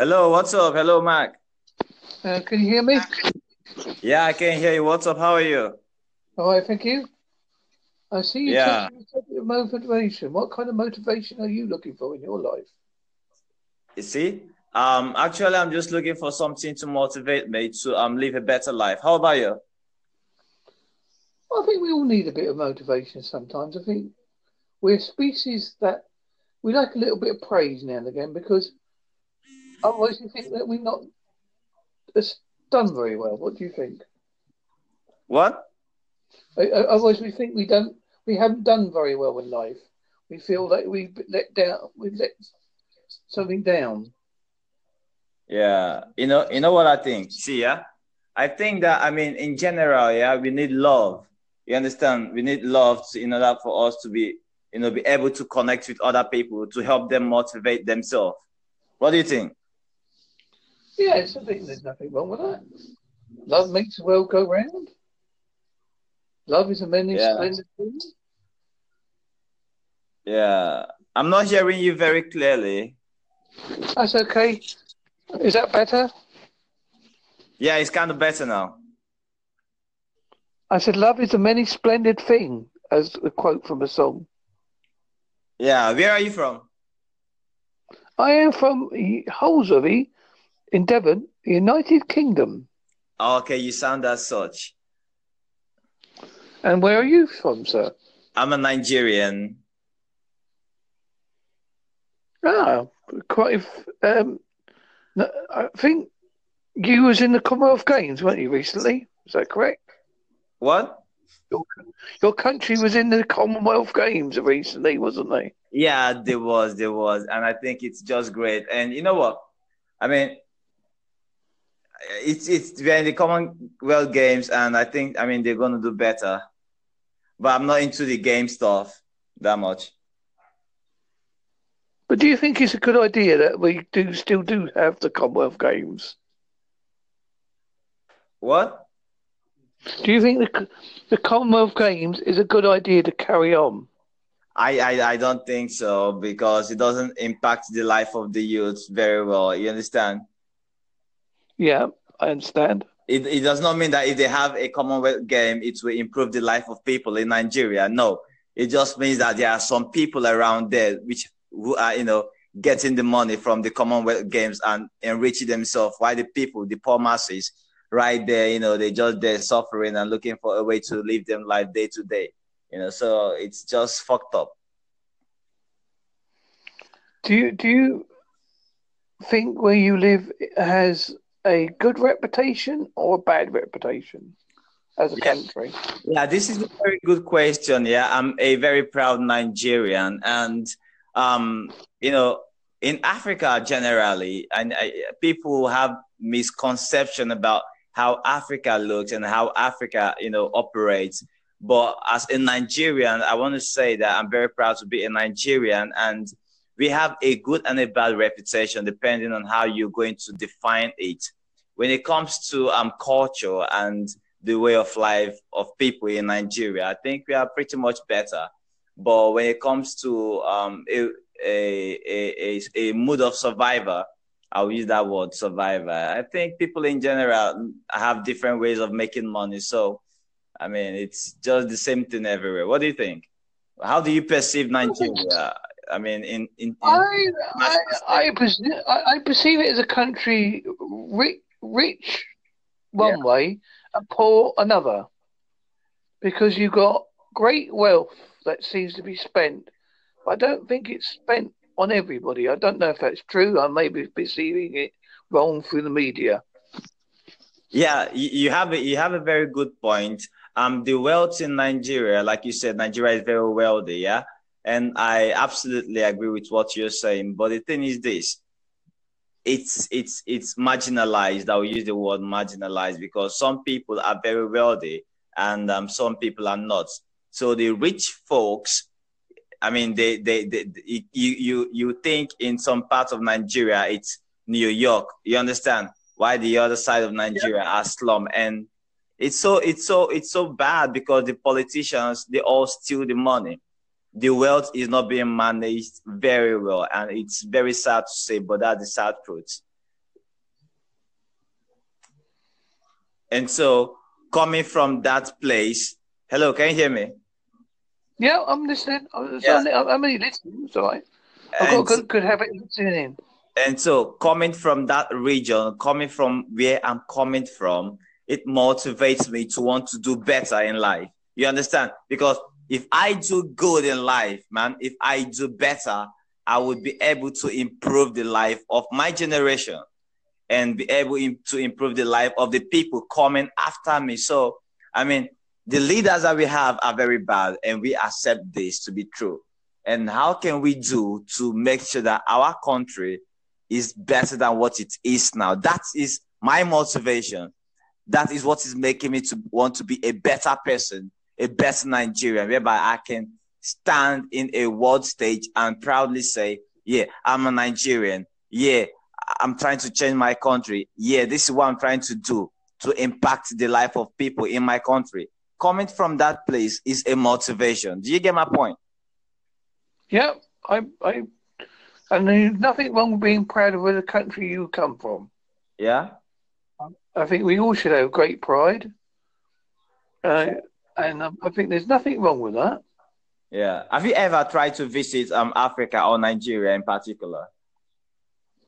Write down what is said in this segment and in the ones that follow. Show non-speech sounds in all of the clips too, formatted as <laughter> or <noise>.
Hello, what's up? Hello, Mac. Uh, can you hear me? Yeah, I can hear you. What's up? How are you? All right, thank you. I see you Yeah. talking about motivation. What kind of motivation are you looking for in your life? You see? Um, actually, I'm just looking for something to motivate me to um live a better life. How about you? Well, I think we all need a bit of motivation sometimes. I think we're a species that we like a little bit of praise now and again because otherwise we think that we're not as done very well. What do you think? What? Otherwise we think we don't, we haven't done very well in life. We feel that we've let down, we've let something down. Yeah, you know, you know what I think. See, yeah, I think that I mean, in general, yeah, we need love. You understand? We need love to, in order for us to be, you know, be able to connect with other people to help them motivate themselves. What do you think? Yes, I think there's nothing wrong with that. Love makes the world go round. Love is a many Yeah. splendid thing. Yeah, I'm not hearing you very clearly. That's okay. Is that better? Yeah, it's kind of better now. I said, love is a many splendid thing, as a quote from a song. Yeah, where are you from? I am from Holsworthy in Devon, United Kingdom. Oh, okay, you sound as such. And where are you from, sir? I'm a Nigerian. Ah, quite. Um, I think you was in the Commonwealth Games, weren't you, recently? Is that correct? What? Your, your country was in the Commonwealth Games recently, wasn't they? Yeah, there was, there was, and I think it's just great. And you know what? I mean, it's it's we're in the Commonwealth Games, and I think I mean they're gonna do better. But I'm not into the game stuff that much. But do you think it's a good idea that we do still do have the Commonwealth Games? What? Do you think the the Commonwealth Games is a good idea to carry on? I, I I don't think so because it doesn't impact the life of the youth very well. You understand? Yeah, I understand. It, it does not mean that if they have a Commonwealth game, it will improve the life of people in Nigeria. No, it just means that there are some people around there which who are you know getting the money from the Commonwealth games and enriching themselves, while the people, the poor masses, right there, you know, they just they're suffering and looking for a way to live them life day to day. You know, so it's just fucked up. Do you do you think where you live has a good reputation or a bad reputation as a Yeah. country? Yeah, this is a very good question. Yeah, I'm a very proud Nigerian, and um, you know, in Africa generally, and I, people have misconception about how Africa looks and how Africa, you know, operates. But as a Nigerian, I want to say that I'm very proud to be a Nigerian, and we have a good and a bad reputation depending on how you're going to define it. When it comes to um culture and the way of life of people in Nigeria. I think we are pretty much better. But when it comes to um, a, a, a, a, a mood of survivor, I'll use that word survivor. I think people in general have different ways of making money. So, I mean, it's just the same thing everywhere. What do you think? How do you perceive Nigeria? I mean, in, in, in I I I, perceive, I perceive it as a country rich, rich one way and poor another, because you've got great wealth that seems to be spent. I don't think it's spent on everybody. I don't know if that's true. I may be perceiving it wrong through the media. Yeah, you, you have a, you have a very good point. Um, the wealth in Nigeria, like you said, Nigeria is very wealthy, yeah, and I absolutely agree with what you're saying. But the thing is this: it's it's it's marginalized. I will use the word marginalized because some people are very wealthy and um, some people are not. So the rich folks, I mean, they they, they, you you you think in some parts of Nigeria it's New York. You understand? Why the other side of Nigeria are slum and it's so it's so it's so bad because the politicians they all steal the money the wealth is not being managed very well, and it's very sad to say, but that's the sad truth. And so, coming from that place, hello, can you hear me? Yeah, I'm listening. I'm, yeah. I'm only listening, Sorry. I've and, got good, listening. And so, coming from that region, coming from where I'm coming from, it motivates me to want to do better in life. You understand? Because if I do good in life, man, if I do better, I would be able to improve the life of my generation and be able to improve the life of the people coming after me. So, I mean, the leaders that we have are very bad, and we accept this to be true. And how can we do to make sure that our country is better than what it is now? That is my motivation. That is what is making me to want to be a better person a best Nigerian, whereby I can stand in a world stage and proudly say, yeah, I'm a Nigerian. Yeah, I'm trying to change my country. Yeah, this is what I'm trying to do to impact the life of people in my country. Coming from that place is a motivation. Do you get my point? Yeah, I, I, and there's nothing wrong with being proud of where the country you come from. Yeah, I think we all should have great pride. Uh, and um, I think there's nothing wrong with that. Yeah. Have you ever tried to visit um Africa or Nigeria in particular?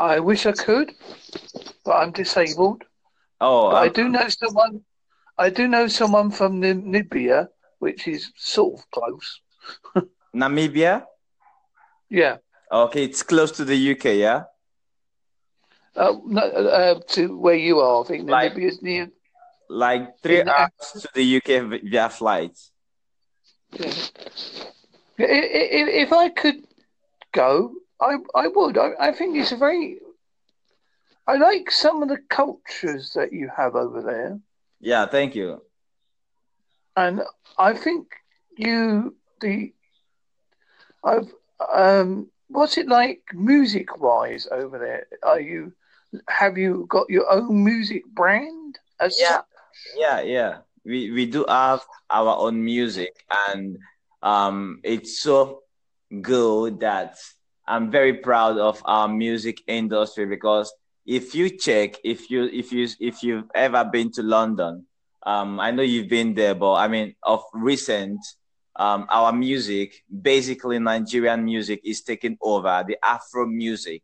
I wish I could, but I'm disabled. Oh, I do know someone. I do know someone from Namibia, which is sort of close. <laughs> Namibia. Yeah. Okay, it's close to the UK, yeah. Uh, no, uh, to where you are, I think like, Namibia is near like three hours to the UK via flight. Yeah. If, if I could go, I I would. I, I think it's a very. I like some of the cultures that you have over there. Yeah, thank you. And I think you the. I've um. What's it like music wise over there? Are you have you got your own music brand as yeah. Yeah, yeah. We we do have our own music and um it's so good that I'm very proud of our music industry because if you check if you if you if you've ever been to London, um I know you've been there, but I mean of recent um, our music, basically Nigerian music, is taking over. The Afro music,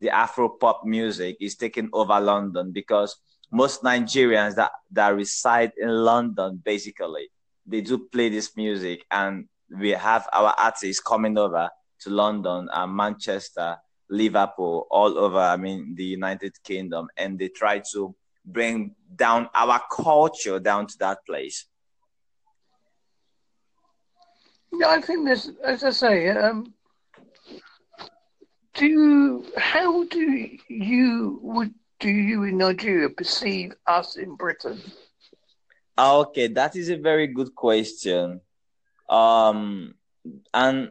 the Afro pop music, is taking over London because most Nigerians that, that reside in London, basically, they do play this music, and we have our artists coming over to London and Manchester, Liverpool, all over. I mean, the United Kingdom, and they try to bring down our culture down to that place. Yeah, I think there's, as I say, um, do how do you would do you in Nigeria perceive us in Britain? Ah, okay, that is a very good question. Um, an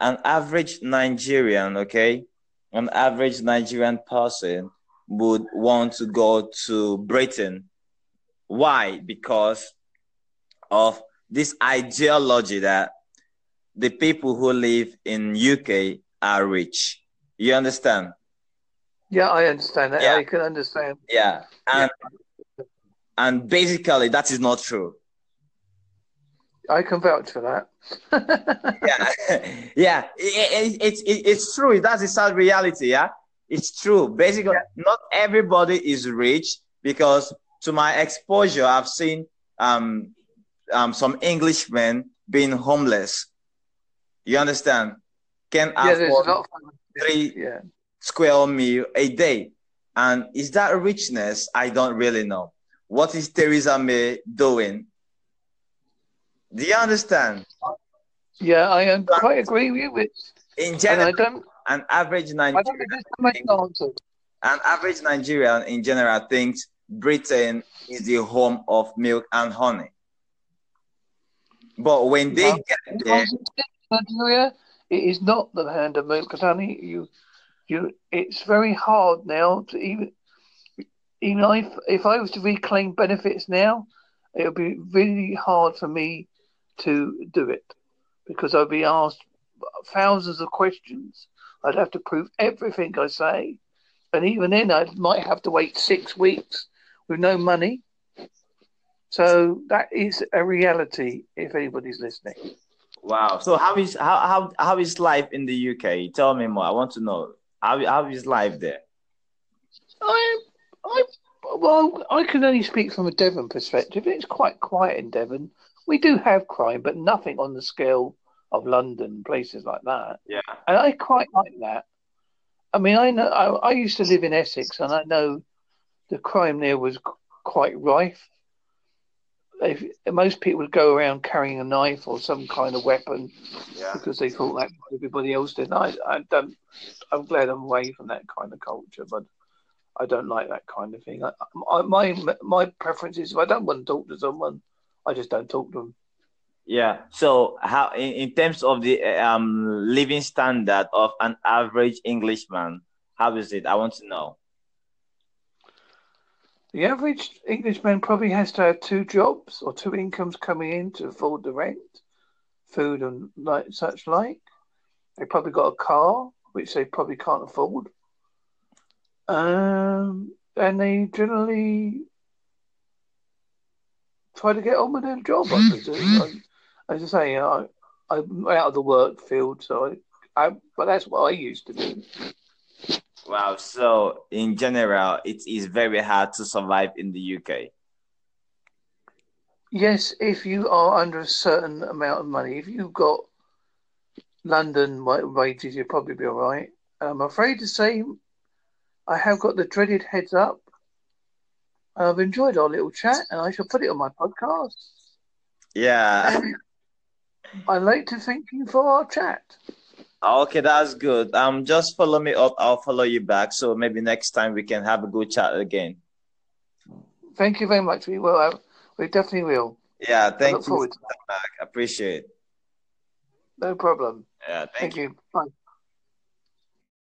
an average Nigerian, okay, an average Nigerian person would want to go to Britain. Why? Because of this ideology that the people who live in UK are rich. You understand? Yeah, I understand that. Yeah. I can understand. Yeah. And yeah. and basically that is not true. I can vouch for that. <laughs> yeah, <laughs> yeah, it, it, it, it, it's true. That's a sad reality. Yeah, it's true. Basically, yeah. not everybody is rich because, to my exposure, I've seen um, um, some Englishmen being homeless. You understand? Can afford three yeah square meal a day. And is that richness? I don't really know. What is Theresa May doing? Do you understand? Yeah, I am quite agree with you. In general, an average Nigerian, an average Nigerian in general thinks Britain is the home of milk and honey. But when they get there, Nigeria, it is not the land of milk and honey. You you it's very hard now to even even if if I was to reclaim benefits now, it would be really hard for me to do it because I'd be asked thousands of questions. I'd have to prove everything I say, and even then, I might have to wait six weeks with no money. So that is a reality if anybody's listening. Wow. So how is how how how is life in the UK? Tell me more. I want to know how how is life there. I I well I can only speak from a Devon perspective. It's quite quiet in Devon. We do have crime, but nothing on the scale of London, places like that. Yeah. And I quite like that. I mean, I know I, I used to live in Essex, and I know the crime there was quite rife. If, most people would go around carrying a knife or some kind of weapon Yeah. because they thought that everybody else did. I, I don't. I'm glad I'm away from that kind of culture, but I don't like that kind of thing. I, I, my my preference is if I don't want to talk to someone, I just don't talk to them. Yeah. So how in, in terms of the um living standard of an average Englishman, how is it? I want to know. The average Englishman probably has to have two jobs or two incomes coming in to afford the rent, food, and like such like. They probably got a car, which they probably can't afford. Um, and they generally try to get on with their job. I <laughs> presume. As I say, I, I'm out of the work field, so I, I, but that's what I used to do. Wow. So in general, it is very hard to survive in the UK. Yes, if you are under a certain amount of money, if you've got London wa- wages, you'll probably be all right. I'm afraid to say, I have got the dreaded heads up. I've enjoyed our little chat, and I shall put it on my podcast. Yeah. And I'd like to thank you for our chat. Okay, that's good. Um, just follow me up. I'll follow you back. So maybe next time we can have a good chat again. Thank you very much. We will. Have, we definitely will. Yeah. Thank look you. forward to Back. Appreciate it. No problem. Yeah. Thank Thank you. you. Bye.